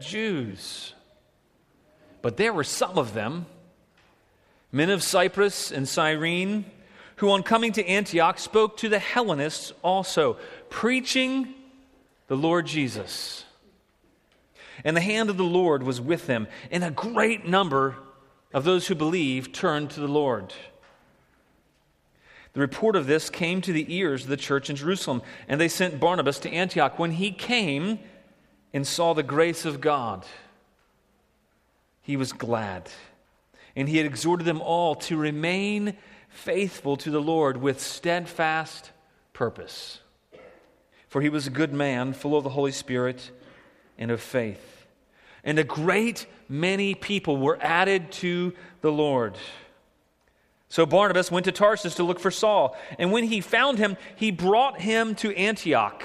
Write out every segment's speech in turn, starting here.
Jews. But there were some of them, men of Cyprus and Cyrene, who on coming to Antioch spoke to the Hellenists also, preaching the Lord Jesus. And the hand of the Lord was with them, and a great number of those who believed turned to the Lord. The report of this came to the ears of the church in Jerusalem, and they sent Barnabas to Antioch. When he came and saw the grace of God, he was glad. And he had exhorted them all to remain faithful to the Lord with steadfast purpose. For he was a good man, full of the Holy Spirit and of faith. And a great many people were added to the Lord. So Barnabas went to Tarsus to look for Saul. And when he found him, he brought him to Antioch.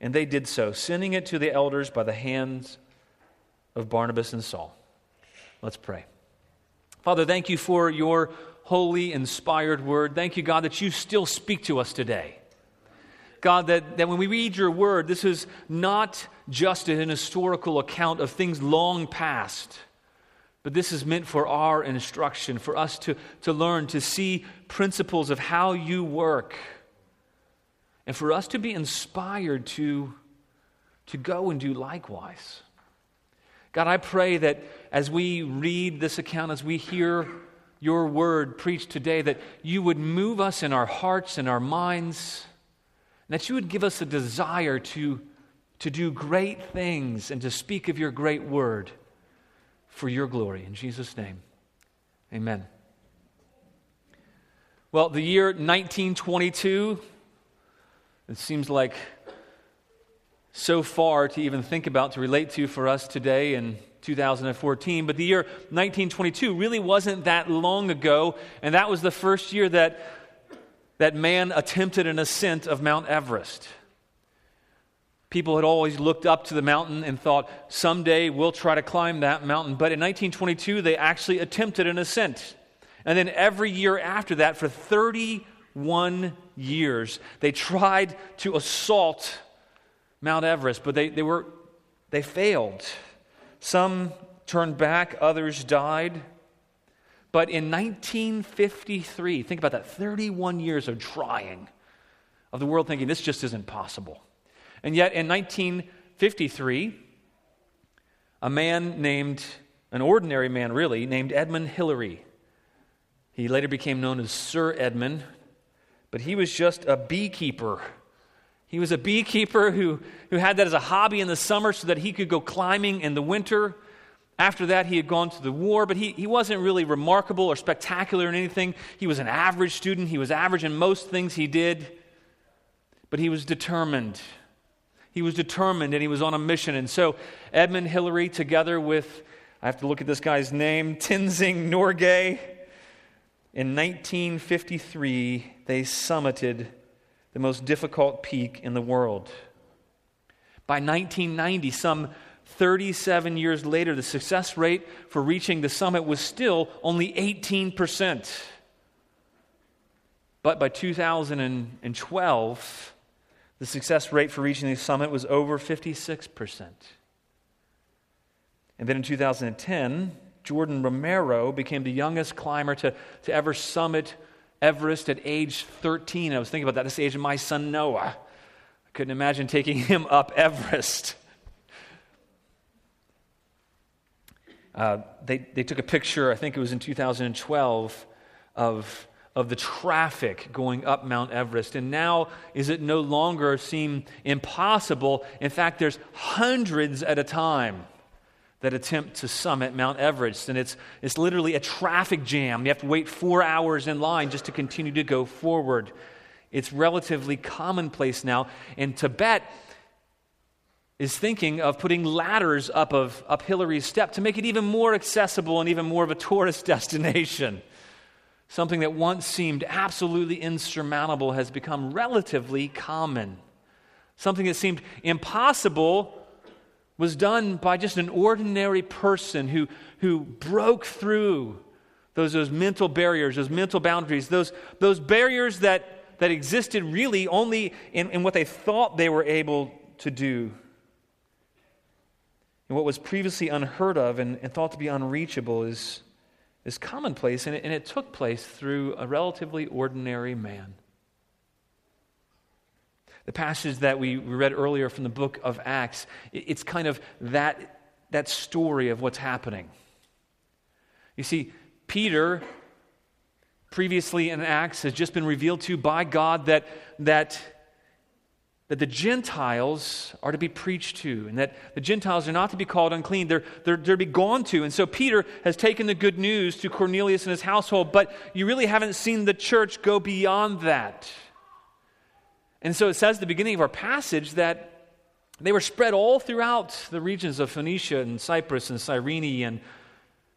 And they did so, sending it to the elders by the hands of Barnabas and Saul. Let's pray. Father, thank you for your holy, inspired word. Thank you, God, that you still speak to us today. God, that, that when we read your word, this is not just an historical account of things long past, but this is meant for our instruction, for us to, to learn, to see principles of how you work and for us to be inspired to, to go and do likewise. God, I pray that as we read this account, as we hear your word preached today, that you would move us in our hearts and our minds, and that you would give us a desire to, to do great things and to speak of your great word for your glory. In Jesus' name, amen. Well, the year 1922 it seems like so far to even think about, to relate to for us today in 2014. But the year 1922 really wasn't that long ago, and that was the first year that, that man attempted an ascent of Mount Everest. People had always looked up to the mountain and thought, someday we'll try to climb that mountain. But in 1922, they actually attempted an ascent. And then every year after that, for 31 years. They tried to assault Mount Everest, but they, they, were, they failed. Some turned back, others died. But in 1953, think about that 31 years of trying, of the world thinking this just isn't possible. And yet in 1953, a man named, an ordinary man really, named Edmund Hillary, he later became known as Sir Edmund, but he was just a beekeeper. He was a beekeeper who, who had that as a hobby in the summer so that he could go climbing in the winter. After that, he had gone to the war, but he, he wasn't really remarkable or spectacular in anything. He was an average student. He was average in most things he did, but he was determined. He was determined and he was on a mission. And so, Edmund Hillary, together with, I have to look at this guy's name, Tenzing Norgay, in 1953, they summited the most difficult peak in the world. By 1990, some 37 years later, the success rate for reaching the summit was still only 18%. But by 2012, the success rate for reaching the summit was over 56%. And then in 2010, Jordan Romero became the youngest climber to, to ever summit Everest at age 13. I was thinking about that. This age of my son Noah. I couldn't imagine taking him up Everest. Uh, they, they took a picture, I think it was in 2012, of, of the traffic going up Mount Everest. And now, is it no longer seem impossible? In fact, there's hundreds at a time that attempt to summit Mount Everest. And it's, it's literally a traffic jam. You have to wait four hours in line just to continue to go forward. It's relatively commonplace now. And Tibet, is thinking of putting ladders up of up Hillary's step to make it even more accessible and even more of a tourist destination. Something that once seemed absolutely insurmountable has become relatively common. Something that seemed impossible was done by just an ordinary person who, who broke through those, those mental barriers, those mental boundaries, those, those barriers that, that existed really only in, in what they thought they were able to do and what was previously unheard of and, and thought to be unreachable is, is commonplace, and it, and it took place through a relatively ordinary man. The passage that we read earlier from the book of Acts, it's kind of that, that story of what's happening. You see, Peter, previously in Acts, has just been revealed to by God that, that that the Gentiles are to be preached to, and that the Gentiles are not to be called unclean. They're, they're, they're to be gone to. And so Peter has taken the good news to Cornelius and his household, but you really haven't seen the church go beyond that. And so it says at the beginning of our passage that they were spread all throughout the regions of Phoenicia and Cyprus and Cyrene and,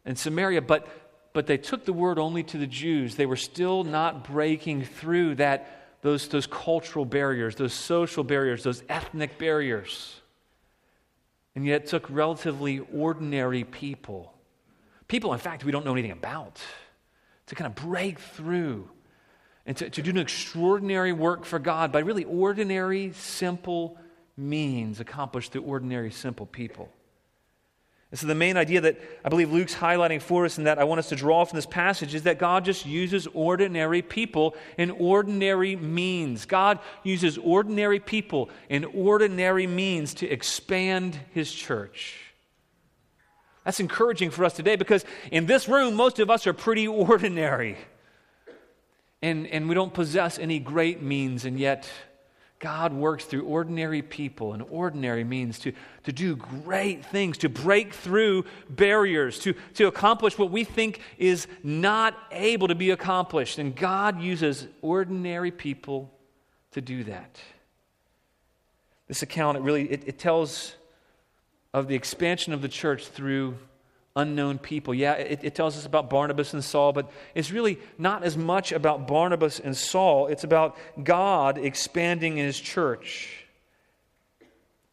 and Samaria, but, but they took the word only to the Jews. They were still not breaking through that those, those cultural barriers, those social barriers, those ethnic barriers. And yet it took relatively ordinary people, people, in fact, we don't know anything about, to kind of break through and to, to do an extraordinary work for God by really ordinary, simple means accomplished through ordinary, simple people. And so, the main idea that I believe Luke's highlighting for us and that I want us to draw from this passage is that God just uses ordinary people in ordinary means. God uses ordinary people in ordinary means to expand his church. That's encouraging for us today because in this room, most of us are pretty ordinary. And, and we don't possess any great means, and yet God works through ordinary people and ordinary means to, to do great things, to break through barriers, to, to accomplish what we think is not able to be accomplished. And God uses ordinary people to do that. This account, it really it, it tells of the expansion of the church through unknown people. Yeah, it, it, tells us about Barnabas and Saul, but it's really not as much about Barnabas and Saul. It's about God expanding in his church.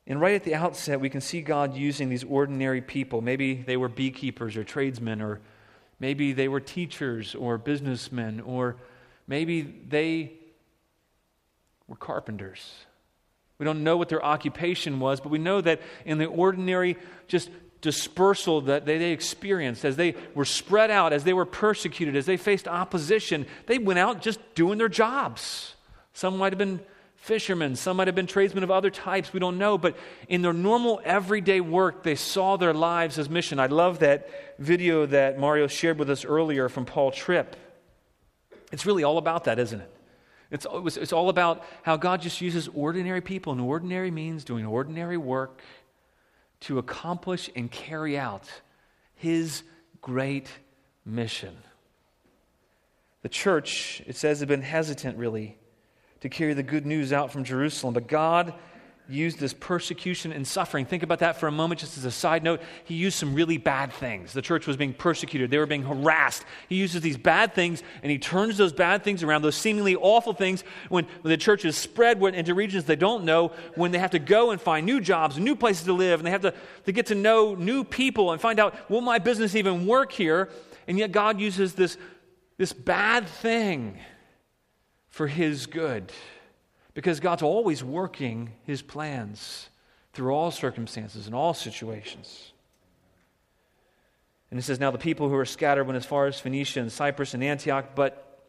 And right at the outset, we can see God using these ordinary people. Maybe they were beekeepers or tradesmen, or maybe they were teachers or businessmen, or maybe they were carpenters. We don't know what their occupation was, but we know that in the ordinary, just dispersal that they, experienced, as they were spread out, as they were persecuted, as they faced opposition, they went out just doing their jobs. Some might have been fishermen, some might have been tradesmen of other types, we don't know, but in their normal everyday work, they saw their lives as mission. I love that video that Mario shared with us earlier from Paul Tripp. It's really all about that, isn't it? It's, it's all about how God just uses ordinary people and ordinary means doing ordinary work to accomplish and carry out his great mission. The church, it says, had been hesitant really to carry the good news out from Jerusalem, but God used this persecution and suffering. Think about that for a moment, just as a side note. He used some really bad things. The church was being persecuted, they were being harassed. He uses these bad things and he turns those bad things around, those seemingly awful things, when the church is spread into regions they don't know, when they have to go and find new jobs, new places to live, and they have to, to get to know new people and find out, will my business even work here? And yet God uses this, this bad thing for his good. Because God's always working his plans through all circumstances and all situations. And it says, Now the people who were scattered went as far as Phoenicia and Cyprus and Antioch, but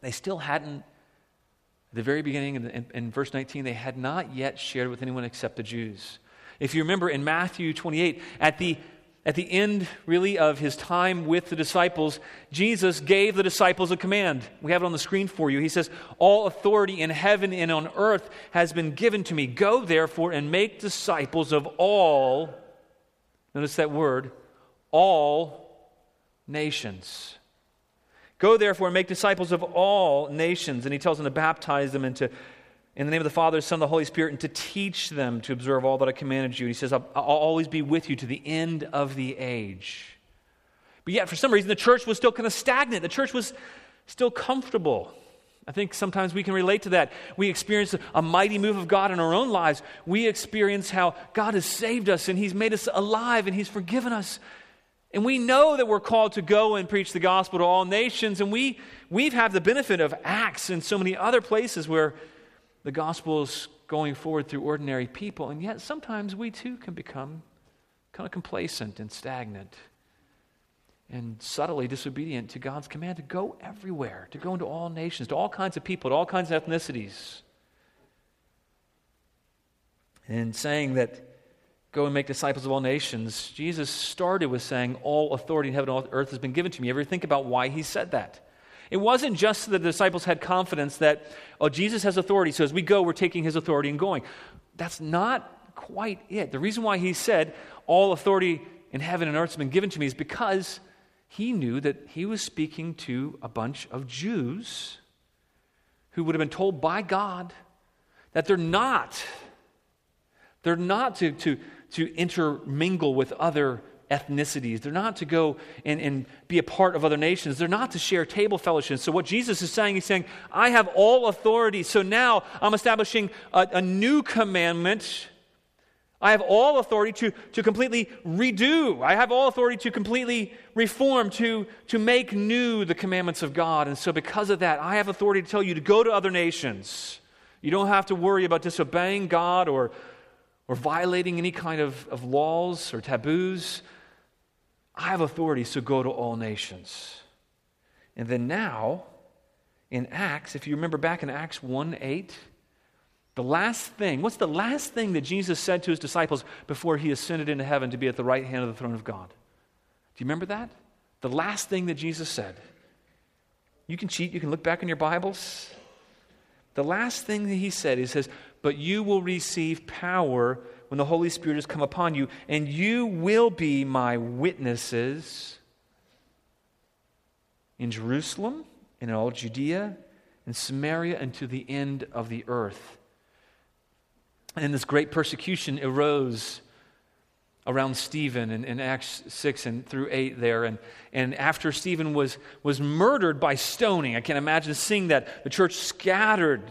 they still hadn't, at the very beginning, in, in, in verse 19, they had not yet shared with anyone except the Jews. If you remember in Matthew 28, at the at the end, really, of his time with the disciples, Jesus gave the disciples a command. We have it on the screen for you. He says, All authority in heaven and on earth has been given to me. Go, therefore, and make disciples of all, notice that word, all nations. Go, therefore, and make disciples of all nations. And he tells them to baptize them and to in the name of the Father, Son, and the Holy Spirit, and to teach them to observe all that I commanded you. And He says, I'll, I'll always be with you to the end of the age. But yet, for some reason, the church was still kind of stagnant. The church was still comfortable. I think sometimes we can relate to that. We experience a mighty move of God in our own lives. We experience how God has saved us and He's made us alive and He's forgiven us. And we know that we're called to go and preach the gospel to all nations. And we, we've had the benefit of Acts and so many other places where the gospel is going forward through ordinary people. And yet sometimes we too can become kind of complacent and stagnant and subtly disobedient to God's command to go everywhere, to go into all nations, to all kinds of people, to all kinds of ethnicities. And saying that go and make disciples of all nations, Jesus started with saying, All authority in heaven and earth has been given to me. Ever think about why he said that? It wasn't just that the disciples had confidence that, oh, Jesus has authority, so as we go, we're taking his authority and going. That's not quite it. The reason why he said, All authority in heaven and earth has been given to me is because he knew that he was speaking to a bunch of Jews who would have been told by God that they're not. They're not to, to, to intermingle with other ethnicities. They're not to go and, and be a part of other nations. They're not to share table fellowship. So, what Jesus is saying, he's saying, I have all authority. So now I'm establishing a, a new commandment. I have all authority to, to completely redo. I have all authority to completely reform, to, to make new the commandments of God. And so, because of that, I have authority to tell you to go to other nations. You don't have to worry about disobeying God or or violating any kind of, of laws or taboos. I have authority, so go to all nations. And then now, in Acts, if you remember back in Acts 1 8, the last thing, what's the last thing that Jesus said to his disciples before he ascended into heaven to be at the right hand of the throne of God? Do you remember that? The last thing that Jesus said. You can cheat, you can look back in your Bibles. The last thing that he said, he says, but you will receive power when the Holy Spirit has come upon you, and you will be my witnesses in Jerusalem, in all Judea, in Samaria, and to the end of the earth. And this great persecution arose around Stephen in, in, Acts 6 and through 8 there. And, and after Stephen was, was murdered by stoning, I can't imagine seeing that the church scattered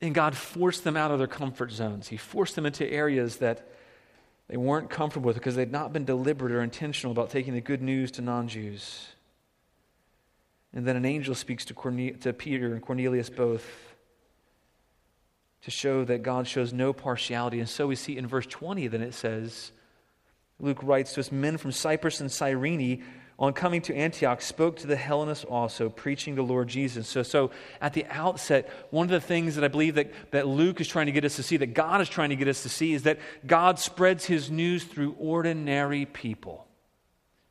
and God forced them out of their comfort zones. He forced them into areas that they weren't comfortable with because they'd not been deliberate or intentional about taking the good news to non Jews. And then an angel speaks to, to Peter and Cornelius both to show that God shows no partiality. And so we see in verse 20, then it says, Luke writes to us, Men from Cyprus and Cyrene on coming to Antioch, spoke to the Hellenists also, preaching the Lord Jesus. So, so at the outset, one of the things that I believe that, that Luke is trying to get us to see, that God is trying to get us to see, is that God spreads his news through ordinary people.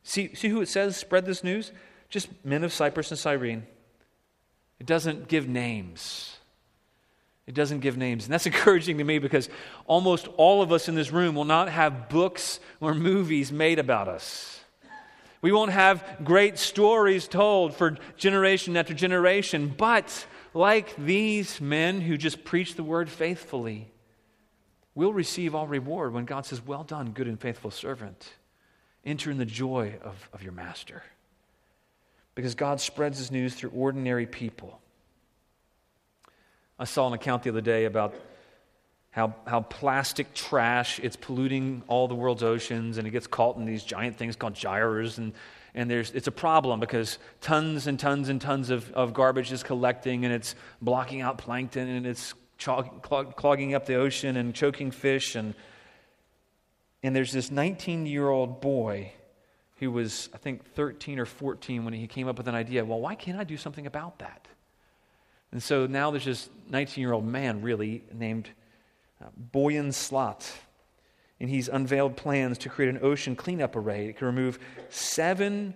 See, see who it says spread this news? Just men of Cyprus and Cyrene. It doesn't give names. It doesn't give names. And that's encouraging to me because almost all of us in this room will not have books or movies made about us. We won't have great stories told for generation after generation, but like these men who just preach the word faithfully, we'll receive all reward when God says, Well done, good and faithful servant. Enter in the joy of, of your master. Because God spreads his news through ordinary people. I saw an account the other day about how, how plastic trash, it's polluting all the world's oceans, and it gets caught in these giant things called gyres. And, and there's, it's a problem because tons and tons and tons of, of garbage is collecting, and it's blocking out plankton, and it's clogging up the ocean and choking fish. And, and there's this 19 year old boy who was, I think, 13 or 14 when he came up with an idea well, why can't I do something about that? And so now there's this 19 year old man, really, named Boyan Slat. And he's unveiled plans to create an ocean cleanup array. It can remove 7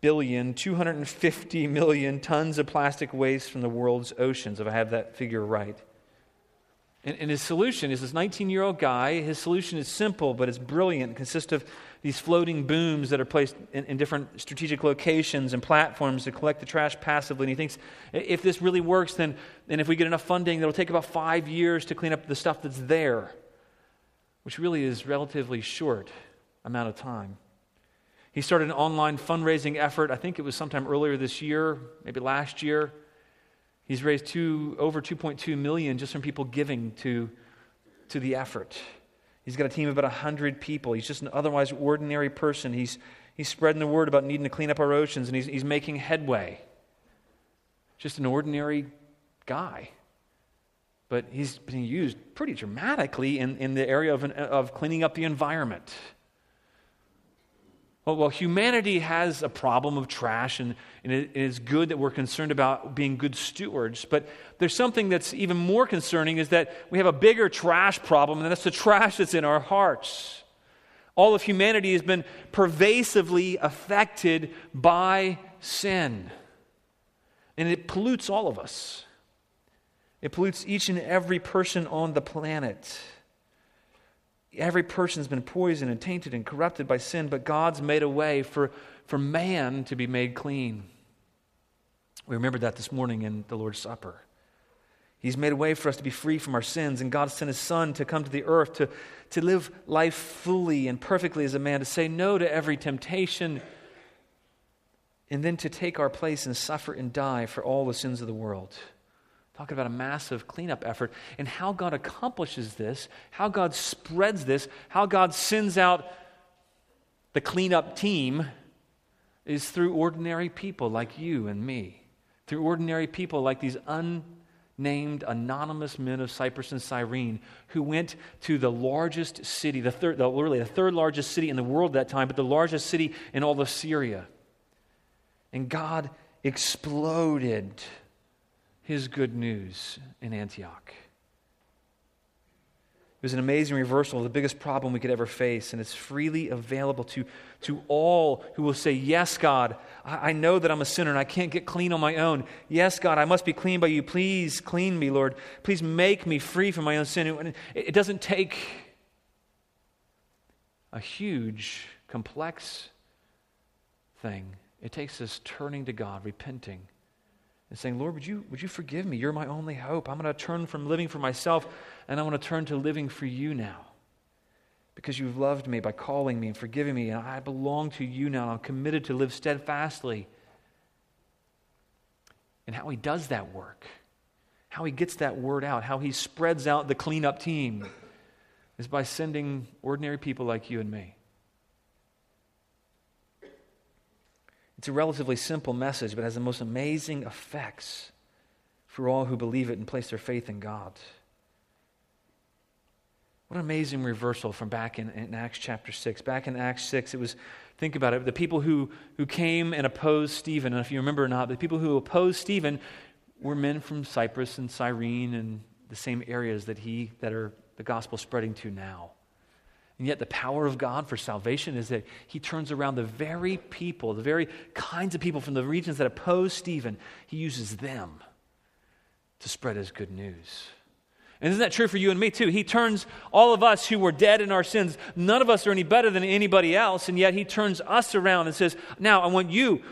billion, 250 million tons of plastic waste from the world's oceans, if I have that figure right. And, and his solution is this 19 year old guy. His solution is simple, but it's brilliant. It consists of these floating booms that are placed in, in, different strategic locations and platforms to collect the trash passively. And he thinks if this really works, then, then if we get enough funding, it'll take about five years to clean up the stuff that's there, which really is relatively short amount of time. He started an online fundraising effort. I think it was sometime earlier this year, maybe last year. He's raised two, over 2.2 million just from people giving to, to the effort. He's got a team of about 100 people. He's just an otherwise ordinary person. He's, he's spreading the word about needing to clean up our oceans, and he's, he's making headway. Just an ordinary guy. But he's being used pretty dramatically in, in the area of, an, of cleaning up the environment. Well, well, humanity has a problem of trash, and, and it is good that we're concerned about being good stewards. But there's something that's even more concerning is that we have a bigger trash problem, and that's the trash that's in our hearts. All of humanity has been pervasively affected by sin, and it pollutes all of us. It pollutes each and every person on the planet. Every person's been poisoned and tainted and corrupted by sin, but God's made a way for, for man to be made clean. We remembered that this morning in the Lord's Supper. He's made a way for us to be free from our sins, and God sent His Son to come to the earth to, to live life fully and perfectly as a man, to say no to every temptation, and then to take our place and suffer and die for all the sins of the world. Talking about a massive cleanup effort and how God accomplishes this, how God spreads this, how God sends out the cleanup team is through ordinary people like you and me, through ordinary people like these unnamed, anonymous men of Cyprus and Cyrene who went to the largest city, the third, the, literally the third largest city in the world at that time, but the largest city in all of Syria. And God exploded his good news in Antioch. It was an amazing reversal of the biggest problem we could ever face, and it's freely available to, to all who will say, Yes, God, I, I know that I'm a sinner and I can't get clean on my own. Yes, God, I must be clean by you. Please clean me, Lord. Please make me free from my own sin. It, it doesn't take a huge, complex thing, it takes us turning to God, repenting and saying, Lord, would you, would you forgive me? You're my only hope. I'm going to turn from living for myself and I want to turn to living for you now. Because you've loved me by calling me and forgiving me, and I belong to you now, I'm committed to live steadfastly. And how he does that work, how he gets that word out, how he spreads out the cleanup team, is by sending ordinary people like you and me. It's a relatively simple message, but has the most amazing effects for all who believe it and place their faith in God. What an amazing reversal from back in, in, Acts chapter 6. Back in Acts 6, it was, think about it, the people who, who came and opposed Stephen, and if you remember or not, the people who opposed Stephen were men from Cyprus and Cyrene and the same areas that he, that are the gospel spreading to now. And yet, the power of God for salvation is that He turns around the very people, the very kinds of people from the regions that oppose Stephen, He uses them to spread His good news. And isn't that true for you and me, too? He turns all of us who were dead in our sins, none of us are any better than anybody else, and yet He turns us around and says, Now I want you,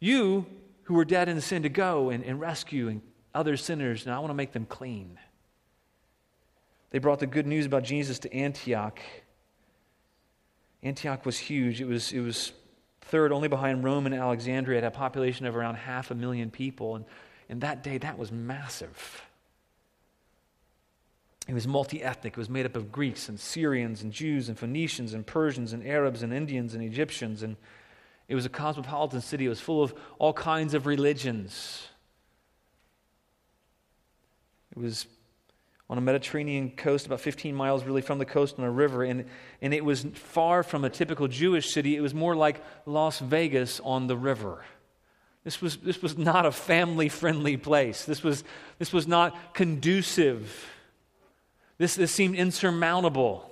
you who were dead in sin, to go and, and rescue other sinners, and I want to make them clean. They brought the good news about Jesus to Antioch. Antioch was huge. It was, it was third only behind Rome and Alexandria. It had a population of around half a million people. And in that day, that was massive. It was multi ethnic. It was made up of Greeks and Syrians and Jews and Phoenicians and Persians and Arabs and Indians and Egyptians. And it was a cosmopolitan city. It was full of all kinds of religions. It was on a Mediterranean coast, about 15 miles really from the coast on a river. And, and it was far from a typical Jewish city. It was more like Las Vegas on the river. This was, this was not a family friendly place. This was, this was not conducive. This, this seemed insurmountable.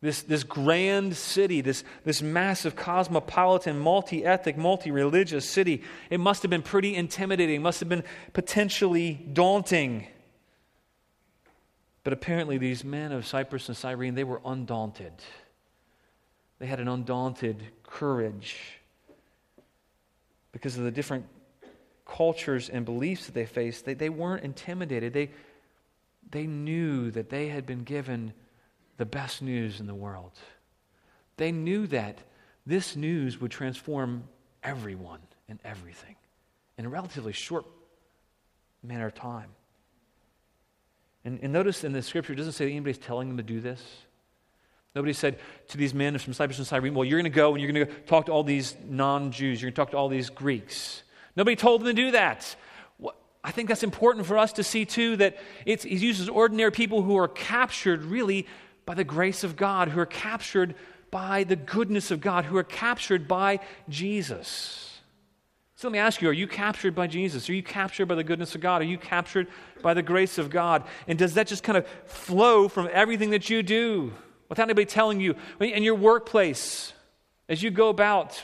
This, this grand city, this, this massive cosmopolitan, multi ethnic, multi religious city, it must have been pretty intimidating, must have been potentially daunting. But apparently, these men of Cyprus and Cyrene, they were undaunted. They had an undaunted courage because of the different cultures and beliefs that they faced. They, they weren't intimidated. They, they knew that they had been given the best news in the world. They knew that this news would transform everyone and everything in a relatively short manner of time. And, and notice in the scripture, it doesn't say anybody's telling them to do this. Nobody said to these men from Cyprus and Cyrene, Well, you're going to go and you're going to talk to all these non Jews, you're going to talk to all these Greeks. Nobody told them to do that. I think that's important for us to see, too, that it's, he uses ordinary people who are captured really by the grace of God, who are captured by the goodness of God, who are captured by Jesus. So let me ask you are you captured by Jesus? Are you captured by the goodness of God? Are you captured by the grace of God? And does that just kind of flow from everything that you do without anybody telling you? In your workplace, as you go about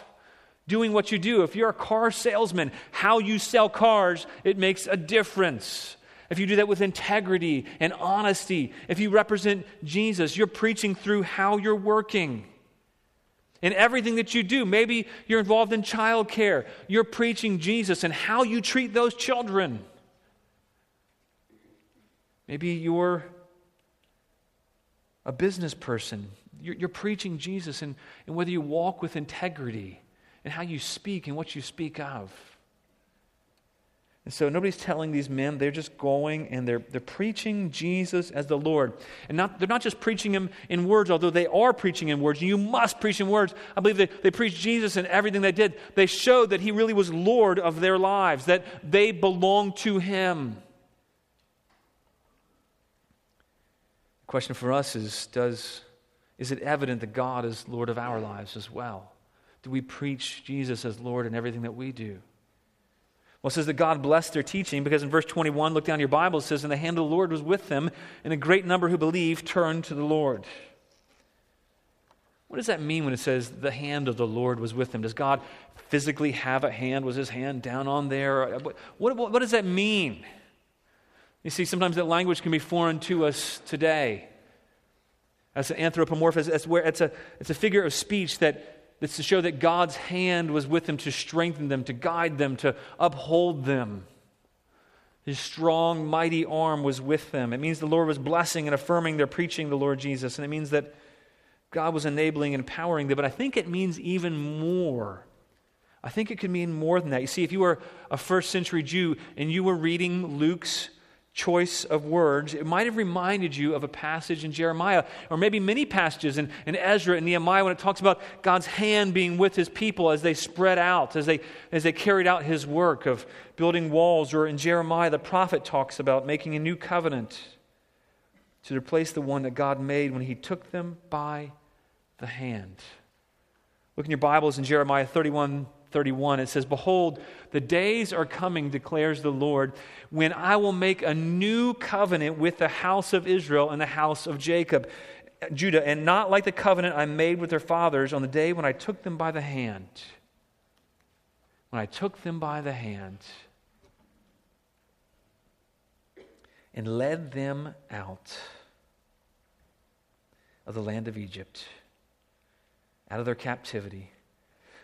doing what you do, if you're a car salesman, how you sell cars, it makes a difference. If you do that with integrity and honesty, if you represent Jesus, you're preaching through how you're working in everything that you do. Maybe you're involved in childcare. You're preaching Jesus and how you treat those children. Maybe you're a business person. You're, you're preaching Jesus and, and whether you walk with integrity and how you speak and what you speak of. And so nobody's telling these men, they're just going and they're, they're preaching Jesus as the Lord. And not, they're not just preaching him in words, although they are preaching in words. You must preach in words. I believe they, they preached Jesus in everything they did. They showed that he really was Lord of their lives, that they belonged to him. The question for us is does, is it evident that God is Lord of our lives as well? Do we preach Jesus as Lord in everything that we do? Well, it says that God blessed their teaching because in verse 21, look down your Bible, it says, And the hand of the Lord was with them, and a great number who believed turned to the Lord. What does that mean when it says the hand of the Lord was with them? Does God physically have a hand? Was his hand down on there? What, what, what does that mean? You see, sometimes that language can be foreign to us today. As an anthropomorphism, it's, where, it's, a, it's a figure of speech that that's to show that God's hand was with them to strengthen them, to guide them, to uphold them. His strong, mighty arm was with them. It means the Lord was blessing and affirming their preaching the Lord Jesus. And it means that God was enabling and empowering them. But I think it means even more. I think it could mean more than that. You see, if you were a first century Jew and you were reading Luke's choice of words, it might have reminded you of a passage in Jeremiah, or maybe many passages in, in Ezra and Nehemiah when it talks about God's hand being with his people as they spread out, as they, as they carried out his work of building walls, or in Jeremiah, the prophet talks about making a new covenant to replace the one that God made when he took them by the hand. Look in your Bibles in Jeremiah 31 31, it says, Behold, the days are coming, declares the Lord, when I will make a new covenant with the house of Israel and the house of Jacob, Judah, and not like the covenant I made with their fathers on the day when I took them by the hand. When I took them by the hand and led them out of the land of Egypt, out of their captivity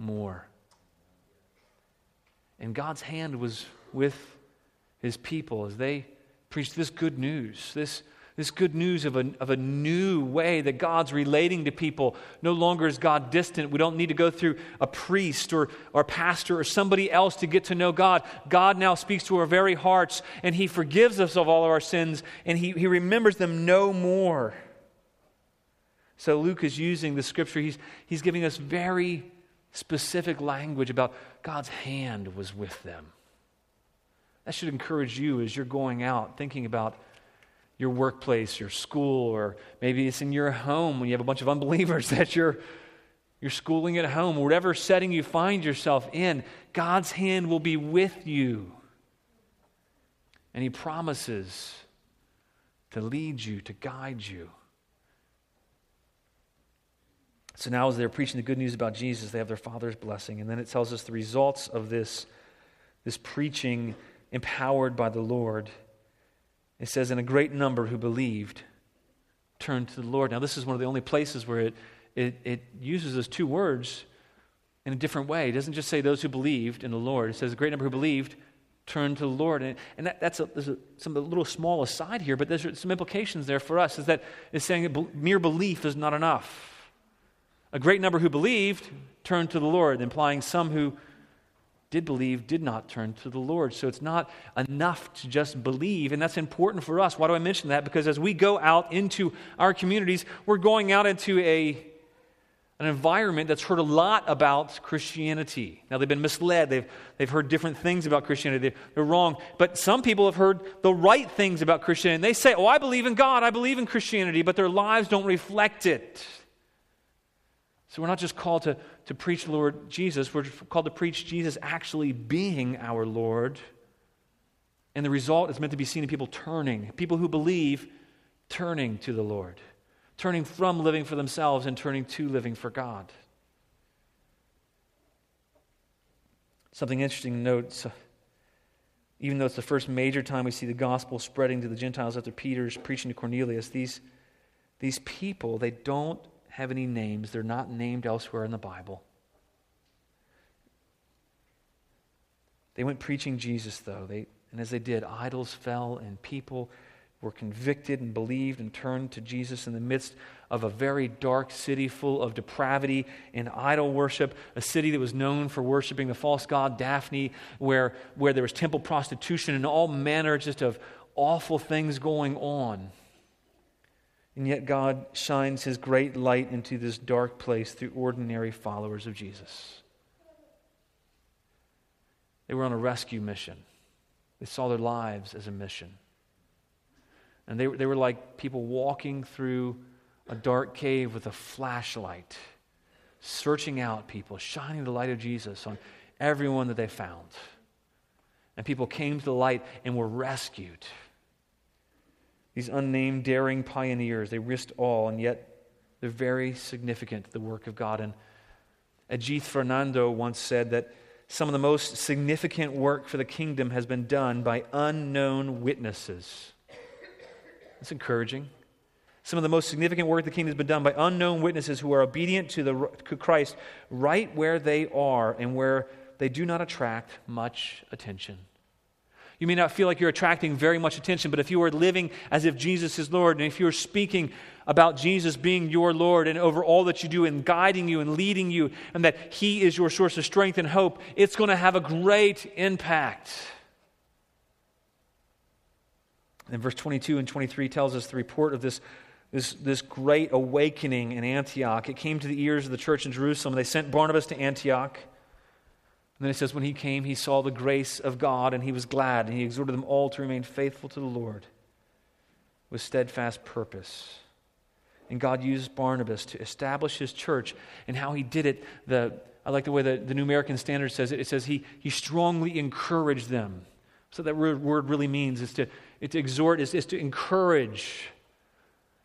more. And God's hand was with his people as they preached this good news, this, this good news of a, of a new way that God's relating to people. No longer is God distant. We don't need to go through a priest or, or pastor or somebody else to get to know God. God now speaks to our very hearts, and he forgives us of all of our sins, and he, he remembers them no more. So Luke is using the scripture. He's, he's giving us very specific language about God's hand was with them. That should encourage you as you're going out thinking about your workplace, your school, or maybe it's in your home when you have a bunch of unbelievers that you're, you're schooling at home, whatever setting you find yourself in, God's hand will be with you. And He promises to lead you, to guide you. So now, as they're preaching the good news about Jesus, they have their Father's blessing. And then it tells us the results of this, this preaching empowered by the Lord. It says, And a great number who believed turned to the Lord. Now, this is one of the only places where it, it, it uses those two words in a different way. It doesn't just say those who believed in the Lord, it says, A great number who believed turned to the Lord. And, and that, that's a, a, some a little small aside here, but there's some implications there for us. Is that it's saying that mere belief is not enough. A great number who believed turned to the Lord, implying some who did believe did not turn to the Lord. So it's not enough to just believe, and that's important for us. Why do I mention that? Because as we go out into our communities, we're going out into a an environment that's heard a lot about Christianity. Now, they've been misled. They've, they've heard different things about Christianity. They're wrong. But some people have heard the right things about Christianity. And they say, Oh, I believe in God. I believe in Christianity. But their lives don't reflect it. So we're not just called to, to preach Lord Jesus, we're called to preach Jesus actually being our Lord. And the result is meant to be seen in people turning, people who believe turning to the Lord, turning from living for themselves and turning to living for God. Something interesting to note so even though it's the first major time we see the gospel spreading to the Gentiles after Peter's preaching to Cornelius, these, these people, they don't have any names. They're not named elsewhere in the Bible. They went preaching Jesus, though. They, and as they did, idols fell and people were convicted and believed and turned to Jesus in the midst of a very dark city full of depravity and idol worship, a city that was known for worshiping the false god Daphne, where, where there was temple prostitution and all manner just of awful things going on. And yet, God shines his great light into this dark place through ordinary followers of Jesus. They were on a rescue mission, they saw their lives as a mission. And they, they were like people walking through a dark cave with a flashlight, searching out people, shining the light of Jesus on everyone that they found. And people came to the light and were rescued. These unnamed, daring pioneers, they risked all, and yet they're very significant the work of God. And Ajith Fernando once said that some of the most significant work for the kingdom has been done by unknown witnesses. That's encouraging. Some of the most significant work the kingdom has been done by unknown witnesses who are obedient to, the, to Christ right where they are and where they do not attract much attention. You may not feel like you're attracting very much attention, but if you are living as if Jesus is Lord, and if you're speaking about Jesus being your Lord and over all that you do and guiding you and leading you, and that He is your source of strength and hope, it's going to have a great impact. And verse 22 and 23 tells us the report of this, this, this great awakening in Antioch. It came to the ears of the church in Jerusalem. They sent Barnabas to Antioch. And then it says, when he came, he saw the grace of God and he was glad, and he exhorted them all to remain faithful to the Lord with steadfast purpose. And God used Barnabas to establish his church, and how he did it. The, I like the way the, the New American Standard says it. It says he, he strongly encouraged them. So that word, word really means is to, to exhort, is, is to encourage.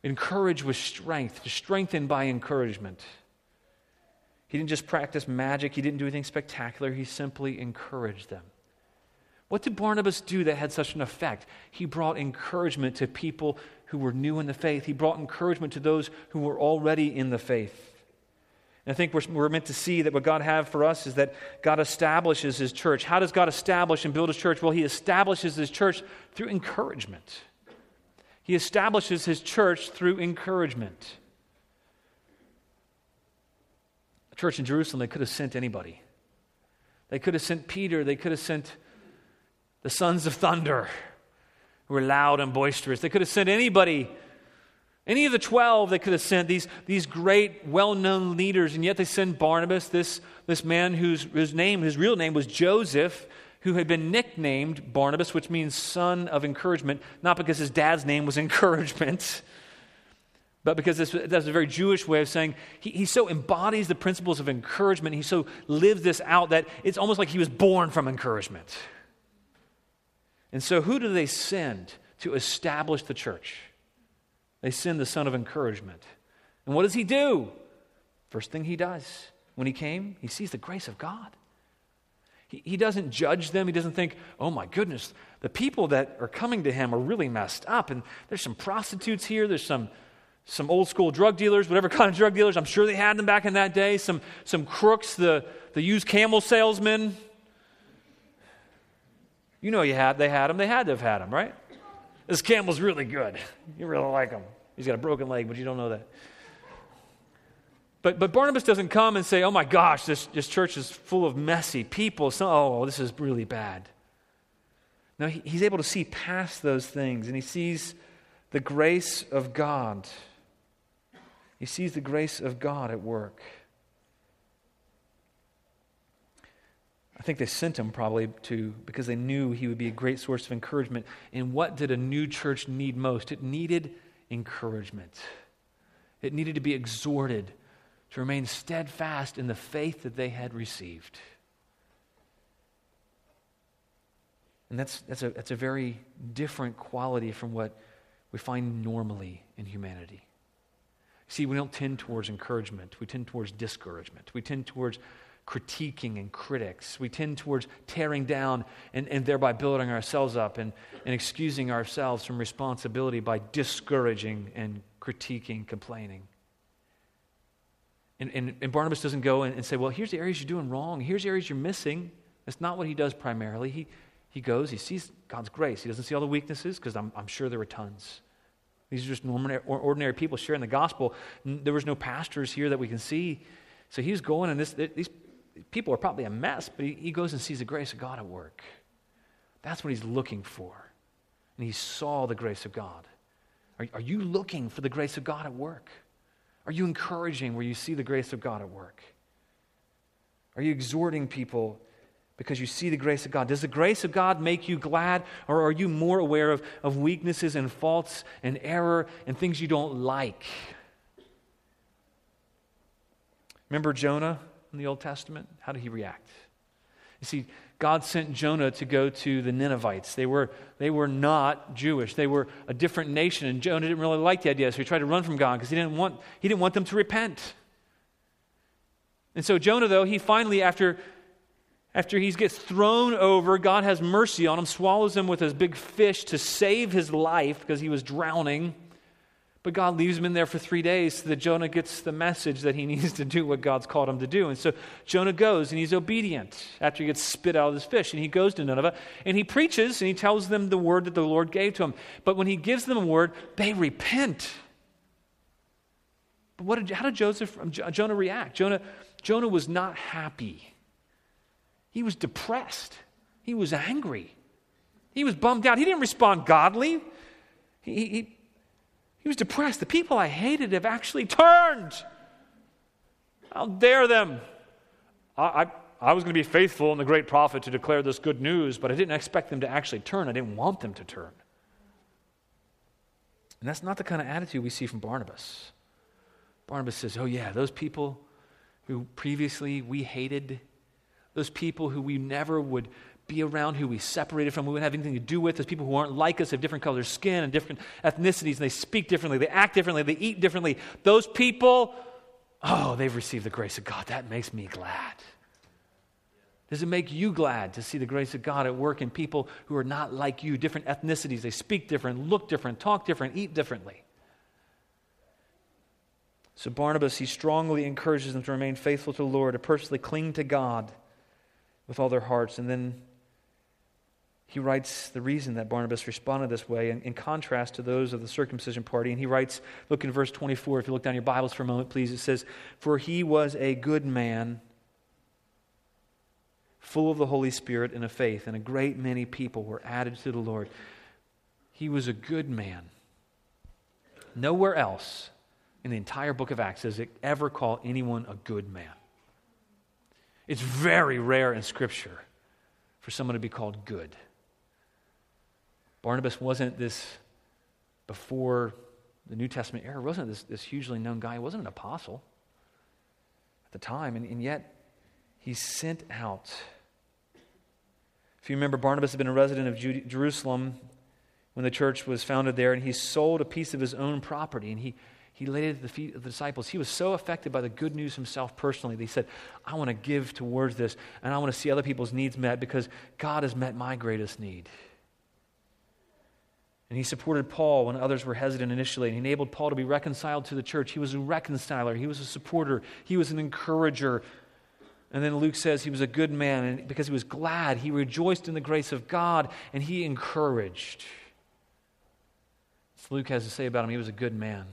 Encourage with strength, to strengthen by encouragement. He didn't just practice magic, he didn't do anything spectacular, he simply encouraged them. What did Barnabas do that had such an effect? He brought encouragement to people who were new in the faith. He brought encouragement to those who were already in the faith. And I think we're, we're meant to see that what God have for us is that God establishes His church. How does God establish and build His church? Well, He establishes His church through encouragement. He establishes His church through encouragement church in Jerusalem, they could have sent anybody. They could have sent Peter, they could have sent the sons of thunder who were loud and boisterous. They could have sent anybody, any of the 12, they could have sent these, these great, well known leaders, and yet they send Barnabas, this, this man whose, whose name, his real name was Joseph, who had been nicknamed Barnabas, which means son of encouragement, not because his dad's name was encouragement, but because this, that's a very Jewish way of saying he, he so embodies the principles of encouragement, he so lives this out that it's almost like he was born from encouragement. And so, who do they send to establish the church? They send the son of encouragement. And what does he do? First thing he does when he came, he sees the grace of God. He, he doesn't judge them. He doesn't think, oh my goodness, the people that are coming to him are really messed up. And there's some prostitutes here, there's some, some old school drug dealers, whatever kind of drug dealers. I'm sure they had them back in that day. Some, some crooks, the, the used camel salesmen. You know you had, they had them. They had to have had them, right? This camel's really good. You really like him. He's got a broken leg, but you don't know that. But, but Barnabas doesn't come and say, oh my gosh, this, this church is full of messy people. So, oh, this is really bad. No, he, he's able to see past those things and he sees the grace of God. He sees the grace of God at work. I think they sent him probably to because they knew he would be a great source of encouragement. And what did a new church need most? It needed encouragement. It needed to be exhorted to remain steadfast in the faith that they had received. And that's, that's, a, that's a very different quality from what we find normally in humanity. See, we don't tend towards encouragement. We tend towards discouragement. We tend towards critiquing and critics. We tend towards tearing down and, and thereby building ourselves up and, and excusing ourselves from responsibility by discouraging and critiquing, complaining. And, and, and Barnabas doesn't go and, and, say, well, here's the areas you're doing wrong. Here's the areas you're missing. That's not what he does primarily. He, he goes, he sees God's grace. He doesn't see all the weaknesses because I'm, I'm sure there were tons. These are just ordinary people sharing the gospel. There was no pastors here that we can see. So he's going, and this, these people are probably a mess, but he, he goes and sees the grace of God at work. That's what he's looking for. And he saw the grace of God. Are, are you looking for the grace of God at work? Are you encouraging where you see the grace of God at work? Are you exhorting people because you see the grace of God? Does the grace of God make you glad, or are you more aware of, of weaknesses and faults and error and things you don't like? Remember Jonah in the Old Testament? How did he react? You see, God sent Jonah to go to the Ninevites. They were, they were not Jewish. They were a different nation, and Jonah didn't really like the idea, so he tried to run from God because he, didn't want, he didn't want them to repent. And so Jonah, though, he finally, after, after he gets thrown over, God has mercy on him, swallows him with his big fish to save his life because he was drowning. But God leaves him in there for three days so that Jonah gets the message that he needs to do what God's called him to do. And so Jonah goes and he's obedient after he gets spit out of his fish. And he goes to Nineveh and he preaches and he tells them the word that the Lord gave to him. But when he gives them a word, they repent. But what did, how did Joseph, Jonah react? Jonah, Jonah was not happy. He was depressed. He was angry. He was bummed out. He didn't respond godly. He, he, he was depressed. The people I hated have actually turned. How dare them? I, I, I was going to be faithful in the great prophet to declare this good news, but I didn't expect them to actually turn. I didn't want them to turn. And that's not the kind of attitude we see from Barnabas. Barnabas says, Oh, yeah, those people who previously we hated, those people who we never would be around, who we separated from, we wouldn't have anything to do with. those people who aren't like us, have different colors skin and different ethnicities, and they speak differently, they act differently, they eat differently. Those people, oh, they've received the grace of God. That makes me glad. Does it make you glad to see the grace of God at work in people who are not like you, different ethnicities? They speak different, look different, talk different, eat differently. So, Barnabas, he strongly encourages them to remain faithful to the Lord, to personally cling to God with all their hearts. And then he writes the reason that Barnabas responded this way in, in, contrast to those of the circumcision party. And he writes, look in verse 24. If you look down your Bibles for a moment, please. It says, For he was a good man, full of the Holy Spirit and of faith, and a great many people were added to the Lord. He was a good man. Nowhere else in the entire book of Acts does it ever call anyone a good man. It's very rare in Scripture for someone to be called good. Barnabas wasn't this, before the New Testament era, wasn't this, this hugely known guy. He wasn't an apostle at the time, and, and yet he's sent out. If you remember, Barnabas had been a resident of Jerusalem when the church was founded there, and he sold a piece of his own property, and he, he laid it at the feet of the disciples. He was so affected by the good news himself personally that he said, I want to give towards this, and I want to see other people's needs met because God has met my greatest need. And he supported Paul when others were hesitant initially, and he enabled Paul to be reconciled to the church. He was a reconciler, he was a supporter, he was an encourager. And then Luke says he was a good man, and because he was glad, he rejoiced in the grace of God, and he encouraged. Luke has to say about him. He was a good man.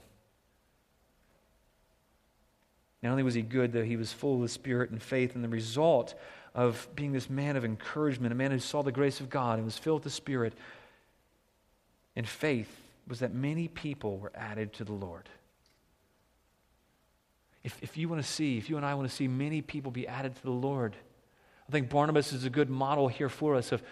Not only was he good, though, he was full of the Spirit and faith, and the result of being this man of encouragement, a man who saw the grace of God and was filled with the Spirit and faith, was that many people were added to the Lord. If, if you want to see, if you and I want to see many people be added to the Lord, I think Barnabas is a good model here for us of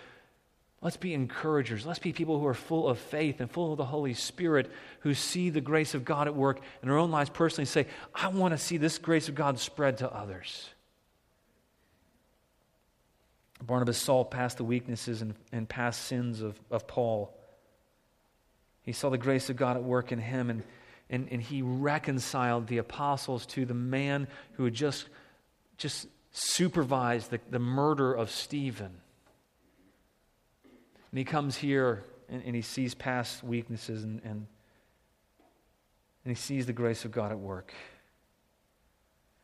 Let's be encouragers. Let's be people who are full of faith and full of the Holy Spirit, who see the grace of God at work in our own lives personally say, I want to see this grace of God spread to others. Barnabas saw past the weaknesses and, and past sins of, of Paul. He saw the grace of God at work in him, and, and, and he reconciled the apostles to the man who had just, just supervised the, the murder of Stephen. And he comes here and, and he sees past weaknesses and, and, and he sees the grace of God at work.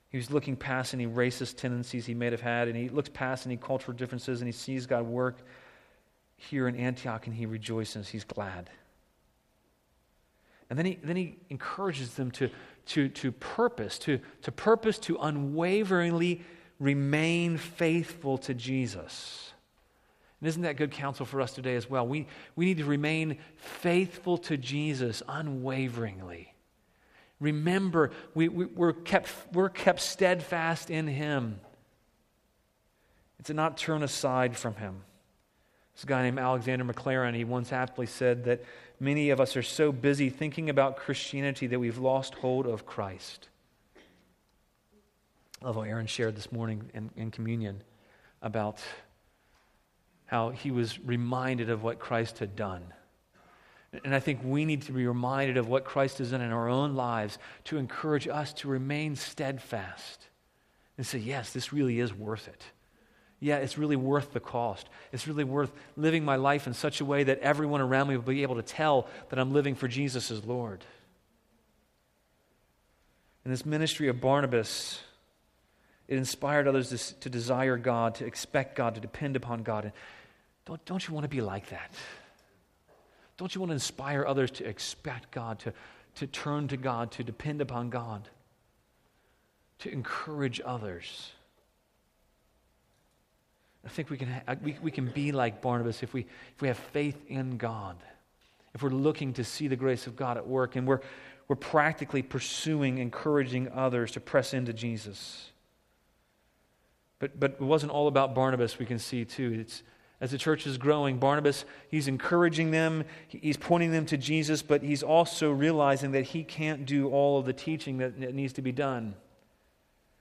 He was looking past any racist tendencies he may have had, and he looks past any cultural differences, and he sees God work here in Antioch, and he rejoices. He's glad. And then he, then he encourages them to, to, to purpose, to, to purpose to unwaveringly remain faithful to Jesus. And isn't that good counsel for us today as well? We, we need to remain faithful to Jesus unwaveringly. Remember, we, we, we're, kept, we're kept steadfast in Him. It's to not turn aside from Him. This guy named Alexander Maclaren, he once aptly said that many of us are so busy thinking about Christianity that we've lost hold of Christ. I love what Aaron shared this morning in, in communion about how he was reminded of what Christ had done. And I think we need to be reminded of what Christ has done in our own lives to encourage us to remain steadfast and say, yes, this really is worth it. Yeah, it's really worth the cost. It's really worth living my life in such a way that everyone around me will be able to tell that I'm living for Jesus as Lord. In this ministry of Barnabas, it inspired others to, to desire God, to expect God, to depend upon God. And don't, don't you want to be like that? Don't you want to inspire others to expect God, to, to turn to God, to depend upon God, to encourage others? I think we can, ha- we, we can be like Barnabas if we, if we have faith in God, if we're looking to see the grace of God at work, and we're, we're practically pursuing, encouraging others to press into Jesus. But, but it wasn't all about Barnabas, we can see too. It's, as the church is growing, Barnabas, he's encouraging them, he's pointing them to Jesus, but he's also realizing that he can't do all of the teaching that needs to be done.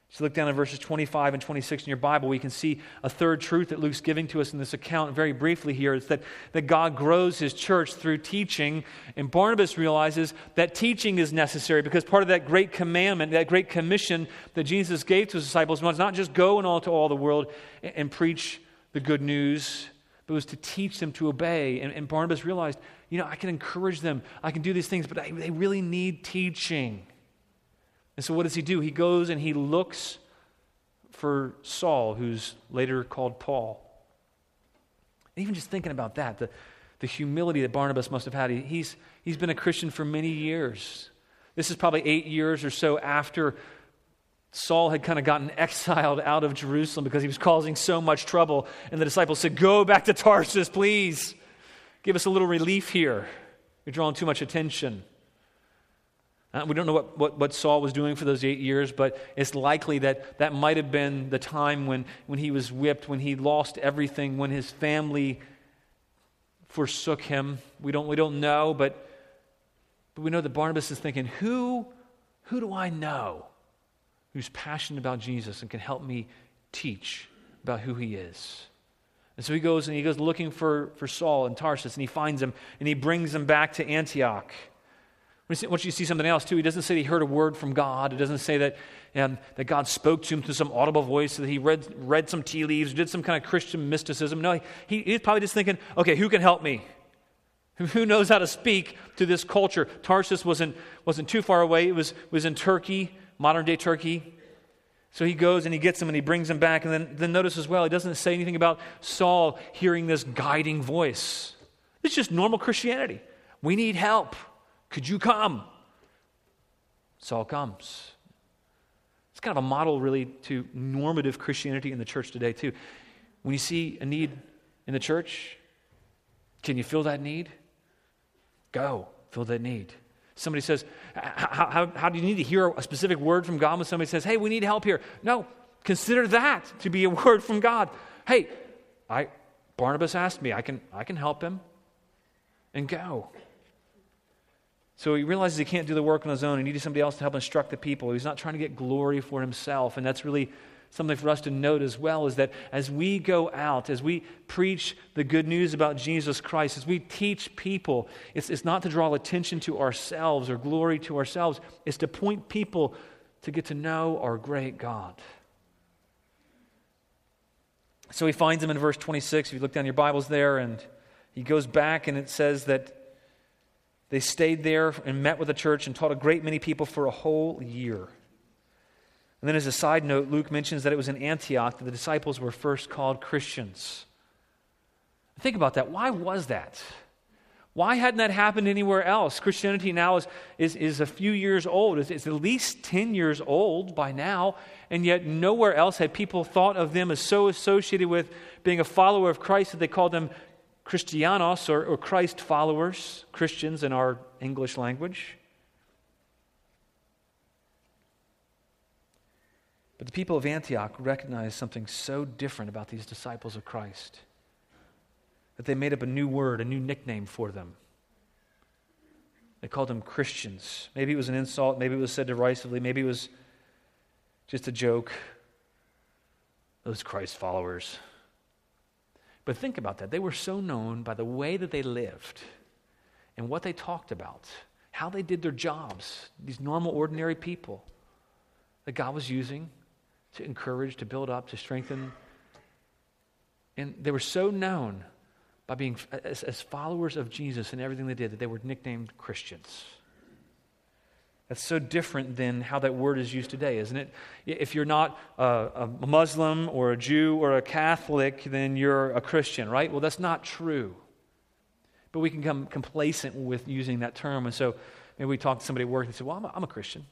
So look down at verses 25 and 26 in your Bible. We can see a third truth that Luke's giving to us in this account very briefly here is that, that God grows his church through teaching. And Barnabas realizes that teaching is necessary because part of that great commandment, that great commission that Jesus gave to his disciples was not just go and all to all the world and, and preach the good news, but was to teach them to obey. And, and Barnabas realized, you know, I can encourage them, I can do these things, but I, they really need teaching. And so what does he do? He goes and he looks for Saul, who's later called Paul. And even just thinking about that, the, the humility that Barnabas must have had, he, he's, he's been a Christian for many years. This is probably eight years or so after Saul had kind of gotten exiled out of Jerusalem because he was causing so much trouble. And the disciples said, Go back to Tarsus, please. Give us a little relief here. You're drawing too much attention. Uh, we don't know what, what, what, Saul was doing for those eight years, but it's likely that that might have been the time when, when he was whipped, when he lost everything, when his family forsook him. We don't, we don't know, but, but we know that Barnabas is thinking, who, who do I know who's passionate about Jesus and can help me teach about who he is? And so he goes and he goes looking for, for Saul in Tarsus and he finds him and he brings him back to Antioch. Want you see something else too. He doesn't say that he heard a word from God. It doesn't say that, um, that God spoke to him through some audible voice, that he read, read some tea leaves, or did some kind of Christian mysticism. No, he, he's probably just thinking, okay, who can help me? Who knows how to speak to this culture? Tarsus wasn't, wasn't too far away. It was, was in Turkey, modern day Turkey. So he goes and he gets him and he brings him back. And then, then notice as well, he doesn't say anything about Saul hearing this guiding voice. It's just normal Christianity. We need help. Could you come? Saul comes. It's kind of a model, really, to normative Christianity in the church today, too. When you see a need in the church, can you fill that need? Go, fill that need. Somebody says, how, how, how, do you need to hear a specific word from God when somebody says, hey, we need help here? No, consider that to be a word from God. Hey, I, Barnabas asked me, I can, I can help him. And go. So he realizes he can't do the work on his own. He needed somebody else to help instruct the people. He's not trying to get glory for himself. And that's really something for us to note as well is that as we go out, as we preach the good news about Jesus Christ, as we teach people, it's, it's not to draw attention to ourselves or glory to ourselves, it's to point people to get to know our great God. So he finds him in verse 26. If you look down your Bibles there, and he goes back, and it says that they stayed there and met with the church and taught a great many people for a whole year. And then, as a side note, Luke mentions that it was in Antioch that the disciples were first called Christians. Think about that. Why was that? Why hadn't that happened anywhere else? Christianity now is, is, is a few years old. It's, it's, at least 10 years old by now, and yet nowhere else had people thought of them as so associated with being a follower of Christ that they called them Christianos, or, or Christ followers, Christians in our English language. But the people of Antioch recognized something so different about these disciples of Christ that they made up a new word, a new nickname for them. They called them Christians. Maybe it was an insult, maybe it was said derisively, maybe it was just a joke. Those Christ followers. But think about that. They were so known by the way that they lived and what they talked about, how they did their jobs, these normal, ordinary people that God was using to encourage, to build up, to strengthen. And they were so known by being as, as followers of Jesus and everything they did that they were nicknamed Christians. That's so different than how that word is used today, isn't it? If you're not a, a, Muslim or a Jew or a Catholic, then you're a Christian, right? Well, that's not true. But we can become complacent with using that term. And so maybe we talk to somebody at work and say, Well, I'm a, I'm a Christian.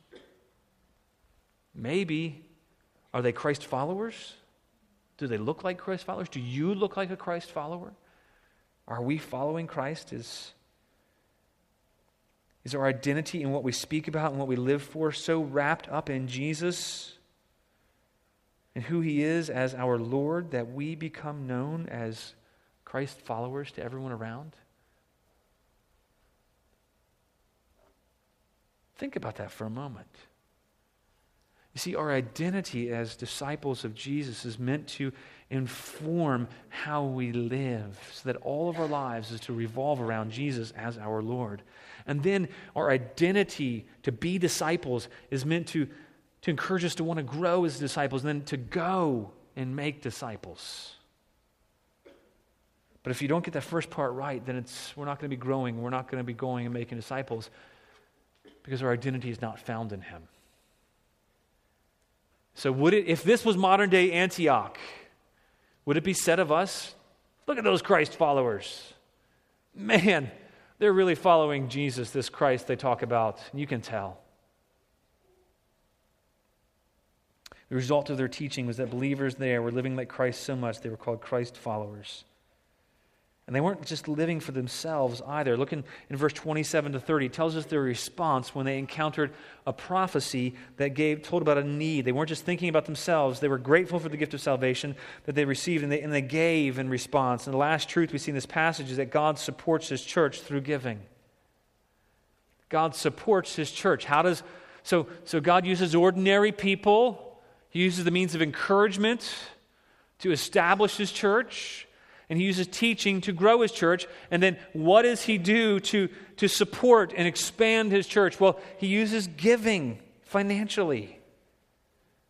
Maybe. Are they Christ followers? Do they look like Christ followers? Do you look like a Christ follower? Are we following Christ? Is is our identity in what we speak about and what we live for so wrapped up in Jesus and who he is as our Lord that we become known as Christ followers to everyone around? Think about that for a moment. You see, our identity as disciples of Jesus is meant to inform how we live, so that all of our lives is to revolve around Jesus as our Lord. And then our identity to be disciples is meant to, to encourage us to want to grow as disciples and then to go and make disciples. But if you don't get that first part right, then it's, we're not going to be growing. We're not going to be going and making disciples because our identity is not found in Him. So, would it, if this was modern day Antioch, would it be said of us, look at those Christ followers? Man, they're really following Jesus, this Christ they talk about. You can tell. The result of their teaching was that believers there were living like Christ so much they were called Christ followers. And they weren't just living for themselves either. Look in, in verse 27 to 30. It tells us their response when they encountered a prophecy that gave, told about a need. They weren't just thinking about themselves. They were grateful for the gift of salvation that they received, and they, and they gave in response. And the last truth we see in this passage is that God supports his church through giving. God supports his church. How does so so God uses ordinary people, he uses the means of encouragement to establish his church and he uses teaching to grow his church. And then what does he do to, to support and expand his church? Well, he uses giving financially.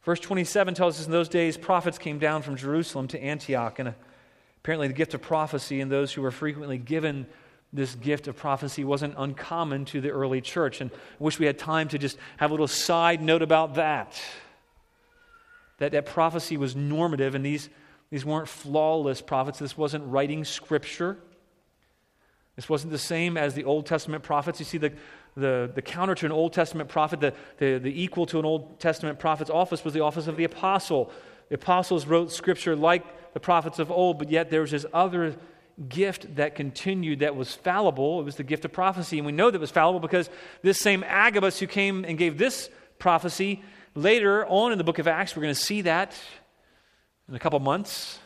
Verse 27 tells us in those days, prophets came down from Jerusalem to Antioch, and apparently the gift of prophecy and those who were frequently given this gift of prophecy wasn't uncommon to the early church. And I wish we had time to just have a little side note about that. That, that prophecy was normative, and these these weren't flawless prophets. This wasn't writing scripture. This wasn't the same as the Old Testament prophets. You see, the, the, the counter to an Old Testament prophet, the, the, the equal to an Old Testament prophet's office was the office of the apostle. The apostles wrote scripture like the prophets of old, but yet there was this other gift that continued that was fallible. It was the gift of prophecy. And we know that was fallible because this same Agabus who came and gave this prophecy later on in the book of Acts, we're going to see that in a couple months,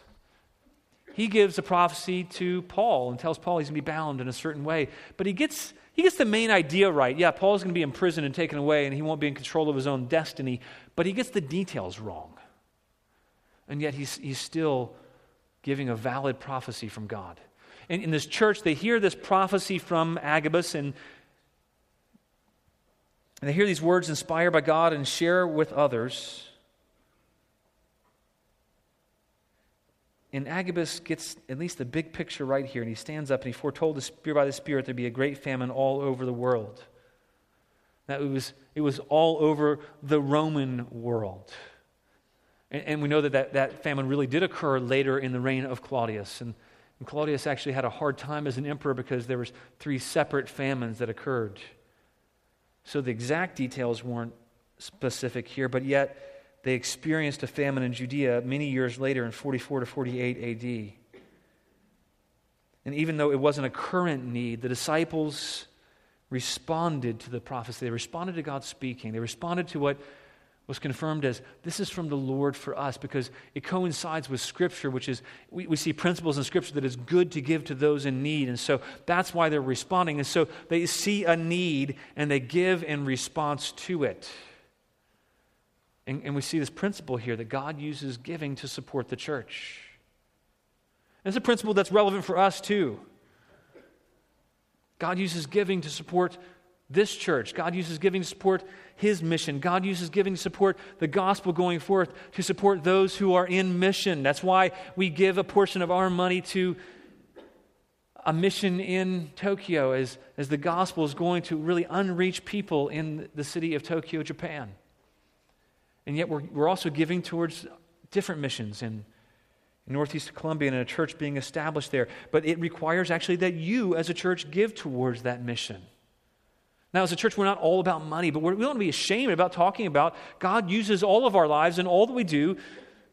he gives a prophecy to Paul and tells Paul he's going to be bound in a certain way. But he gets, he gets the main idea right. Yeah, Paul's going to be imprisoned and taken away, and he won't be in control of his own destiny. But he gets the details wrong. And yet he's, he's still giving a valid prophecy from God. And in this church, they hear this prophecy from Agabus, and, and they hear these words inspired by God and share with others. And Agabus gets at least the big picture right here, and he stands up and he foretold the Spirit by the Spirit there'd be a great famine all over the world. That it was, it was all over the Roman world. And, and we know that, that that famine really did occur later in the reign of Claudius. And, and Claudius actually had a hard time as an emperor because there was three separate famines that occurred. So the exact details weren't specific here, but yet they experienced a famine in Judea many years later in 44 to 48 AD. And even though it wasn't a current need, the disciples responded to the prophecy. They responded to God speaking. They responded to what was confirmed as this is from the Lord for us because it coincides with Scripture, which is, we, we see principles in Scripture that is good to give to those in need. And so that's why they're responding. And so they see a need and they give in response to it. And, and we see this principle here that God uses giving to support the church. And it's a principle that's relevant for us too. God uses giving to support this church. God uses giving to support his mission. God uses giving to support the gospel going forth, to support those who are in mission. That's why we give a portion of our money to a mission in Tokyo as, as the gospel is going to really unreach people in the city of Tokyo, Japan. And yet we're, we're also giving towards different missions in, Northeast Columbia and a church being established there. But it requires actually that you, as a church, give towards that mission. Now, as a church, we're not all about money, but we're, we don't want to be ashamed about talking about God uses all of our lives and all that we do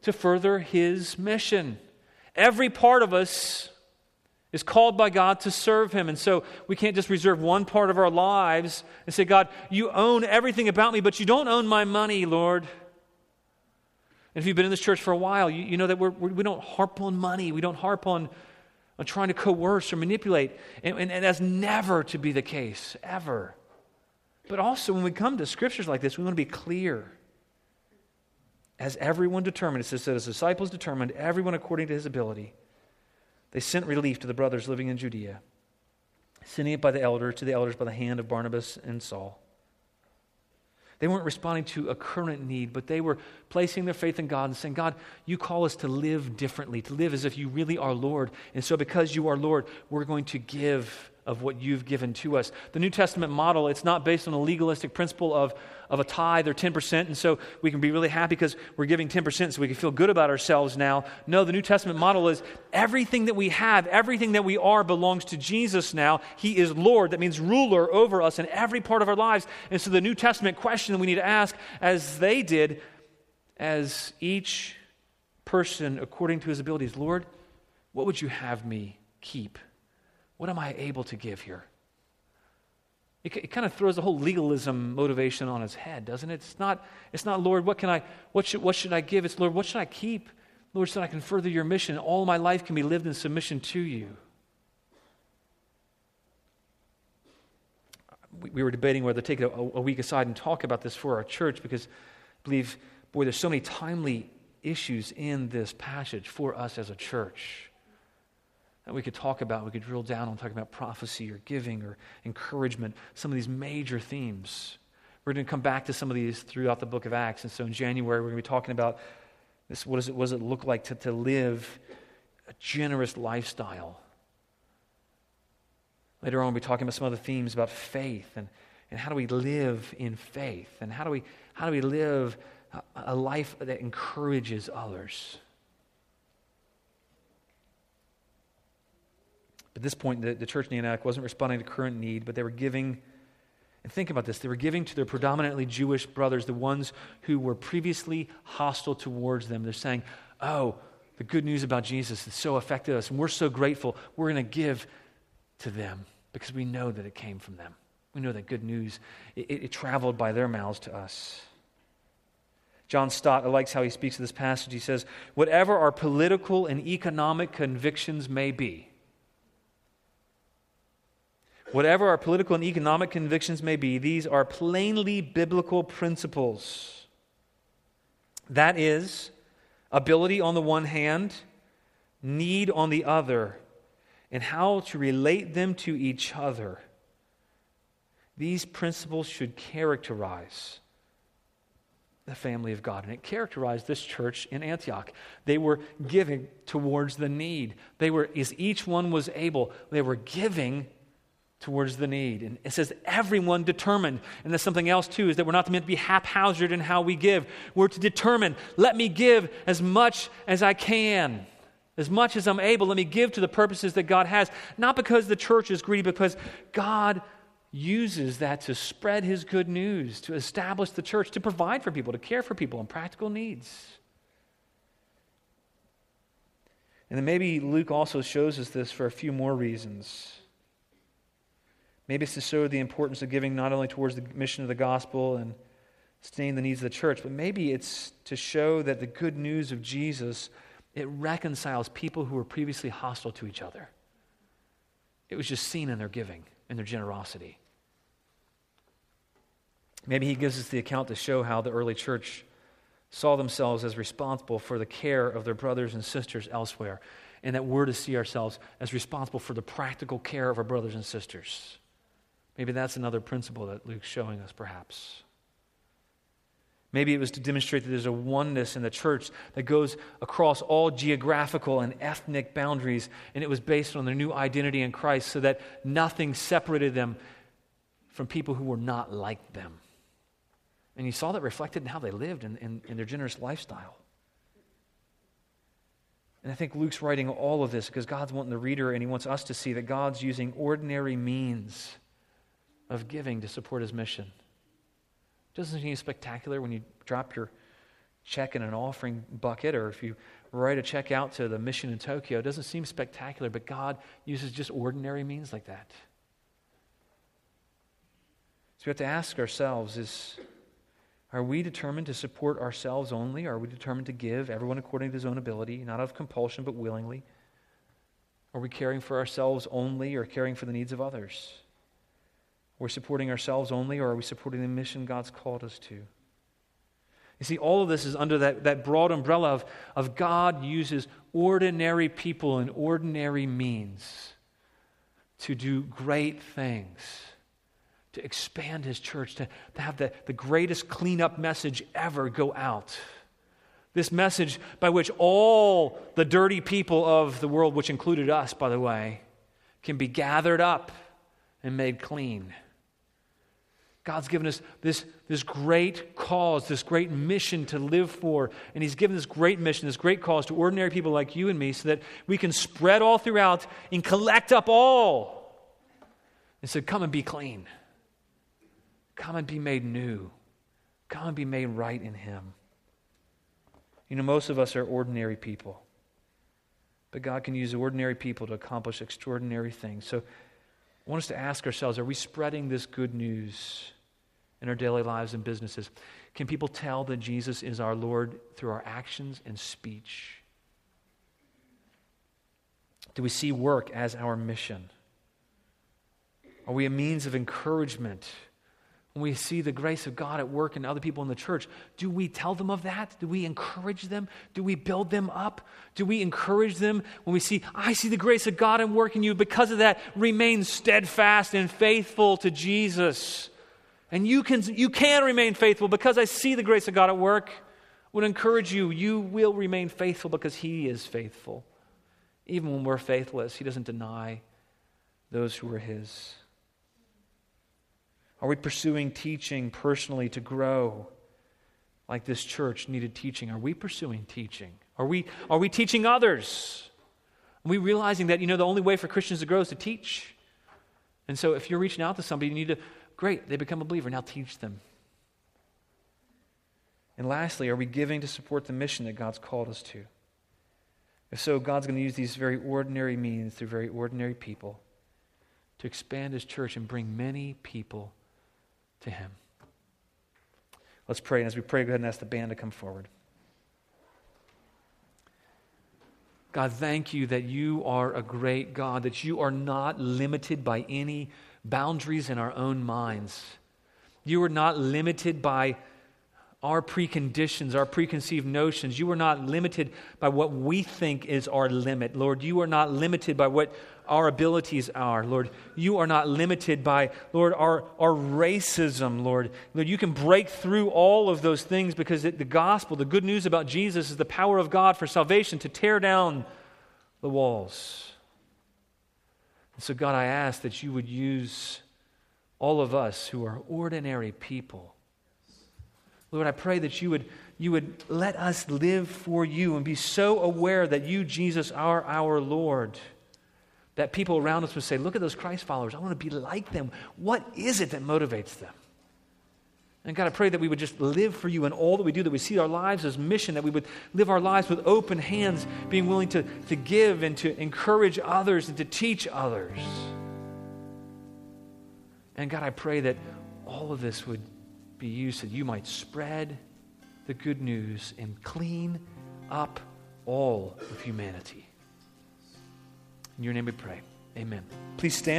to further His mission. Every part of us is called by God to serve Him. And so we can't just reserve one part of our lives and say, God, you own everything about me, but you don't own my money, Lord. And if you've been in this church for a while, you, you know that we're, we're, we do not harp on money. We don't harp on, on trying to coerce or manipulate. And, and, and that's never to be the case, ever. But also, when we come to scriptures like this, we want to be clear. As everyone determined, it says that as disciples determined, everyone according to his ability, they sent relief to the brothers living in Judea, sending it by the elder to the elders by the hand of Barnabas and Saul. They weren't responding to a current need, but they were placing their faith in God and saying, God, you call us to live differently, to live as if you really are Lord. And so, because you are Lord, we're going to give of what you've given to us. The New Testament model, it's not based on a legalistic principle of, of a tithe or 10%, and so we can be really happy because we're giving 10% so we can feel good about ourselves now. No, the New Testament model is everything that we have, everything that we are belongs to Jesus now. He is Lord. That means ruler over us in every part of our lives. And so the New Testament question we need to ask, as they did, as each person according to his abilities, Lord, what would you have me keep? What am I able to give here? It, it kind of throws the whole legalism motivation on its head, doesn't it? It's not, it's not Lord, what can I, what should, what should I give? It's Lord, what should I keep? Lord, so that I can further your mission. All my life can be lived in submission to you. We, we were debating whether to take a, a week aside and talk about this for our church because I believe, boy, there's so many timely issues in this passage for us as a church that we could talk about. We could drill down on talking about prophecy or giving or encouragement, some of these major themes. We're going to come back to some of these throughout the book of Acts. And so in January, we're going to be talking about this what, is it, what does it look like to, to live a generous lifestyle? Later on, we'll be talking about some other themes about faith and, and how do we live in faith and how do we, how do we live a, a life that encourages others. At this point, the, the church in Antioch wasn't responding to current need, but they were giving. And think about this they were giving to their predominantly Jewish brothers, the ones who were previously hostile towards them. They're saying, Oh, the good news about Jesus has so affected us, and we're so grateful. We're going to give to them because we know that it came from them. We know that good news, it, it, it traveled by their mouths to us. John Stott likes how he speaks of this passage. He says, Whatever our political and economic convictions may be, Whatever our political and economic convictions may be, these are plainly biblical principles. That is, ability on the one hand, need on the other, and how to relate them to each other. These principles should characterize the family of God. And it characterized this church in Antioch. They were giving towards the need. They were, as each one was able, they were giving towards the need. And it says everyone determined. And there's something else too, is that we're not meant to be haphazard in how we give. We're to determine, let me give as much as I can. As much as I'm able, let me give to the purposes that God has. Not because the church is greedy, because God uses that to spread his good news, to establish the church, to provide for people, to care for people in practical needs. And then maybe Luke also shows us this for a few more reasons. Maybe it's to show the importance of giving not only towards the mission of the gospel and sustaining the needs of the church, but maybe it's to show that the good news of Jesus it reconciles people who were previously hostile to each other. It was just seen in their giving and their generosity. Maybe he gives us the account to show how the early church saw themselves as responsible for the care of their brothers and sisters elsewhere, and that we're to see ourselves as responsible for the practical care of our brothers and sisters. Maybe that's another principle that Luke's showing us, perhaps. Maybe it was to demonstrate that there's a oneness in the church that goes across all geographical and ethnic boundaries, and it was based on their new identity in Christ so that nothing separated them from people who were not like them. And you saw that reflected in how they lived and in, in, in their generous lifestyle. And I think Luke's writing all of this because God's wanting the reader and he wants us to see that God's using ordinary means of giving to support his mission. Doesn't seem spectacular when you drop your check in an offering bucket or if you write a check out to the mission in Tokyo. It doesn't seem spectacular, but God uses just ordinary means like that. So we have to ask ourselves is are we determined to support ourselves only? Are we determined to give everyone according to his own ability, not out of compulsion but willingly? Are we caring for ourselves only or caring for the needs of others? Are we supporting ourselves only, or are we supporting the mission God's called us to? You see, all of this is under that, that broad umbrella of, of God uses ordinary people and ordinary means to do great things, to expand his church, to, to have the, the greatest cleanup message ever go out. This message by which all the dirty people of the world, which included us, by the way, can be gathered up and made clean. God's given us this, this great cause, this great mission to live for. And He's given this great mission, this great cause to ordinary people like you and me so that we can spread all throughout and collect up all. And said, Come and be clean. Come and be made new. Come and be made right in Him. You know, most of us are ordinary people. But God can use ordinary people to accomplish extraordinary things. So I want us to ask ourselves are we spreading this good news in our daily lives and businesses? Can people tell that Jesus is our Lord through our actions and speech? Do we see work as our mission? Are we a means of encouragement? When we see the grace of God at work in other people in the church, do we tell them of that? Do we encourage them? Do we build them up? Do we encourage them when we see, I see the grace of God at work in you? Because of that, remain steadfast and faithful to Jesus. And you can, you can remain faithful because I see the grace of God at work. Would encourage you, you will remain faithful because He is faithful. Even when we're faithless, He doesn't deny those who are His. Are we pursuing teaching personally to grow like this church needed teaching? Are we pursuing teaching? Are we, are we teaching others? Are we realizing that, you know, the only way for Christians to grow is to teach? And so if you're reaching out to somebody, you need to, great, they become a believer, now teach them. And lastly, are we giving to support the mission that God's called us to? If so, God's going to use these very ordinary means through very ordinary people to expand his church and bring many people to Him. Let's pray. And as we pray, go ahead and ask the band to come forward. God, thank you that you are a great God, that you are not limited by any boundaries in our own minds. You are not limited by our preconditions, our preconceived notions. You are not limited by what we think is our limit. Lord, you are not limited by what our abilities are, Lord. You are not limited by, Lord, our, our racism, Lord. Lord, you can break through all of those things because it, the gospel, the good news about Jesus, is the power of God for salvation to tear down the walls. So, God, I ask that you would use all of us who are ordinary people. Lord, I pray that you would, you would let us live for you and be so aware that you, Jesus, are our Lord that people around us would say, Look at those Christ followers. I want to be like them. What is it that motivates them? And God, I pray that we would just live for you in all that we do, that we see our lives as mission, that we would live our lives with open hands, being willing to, to give and to encourage others and to teach others. And God, I pray that all of this would be used that you might spread the good news and clean up all of humanity. In your name we pray. Amen. Please stand.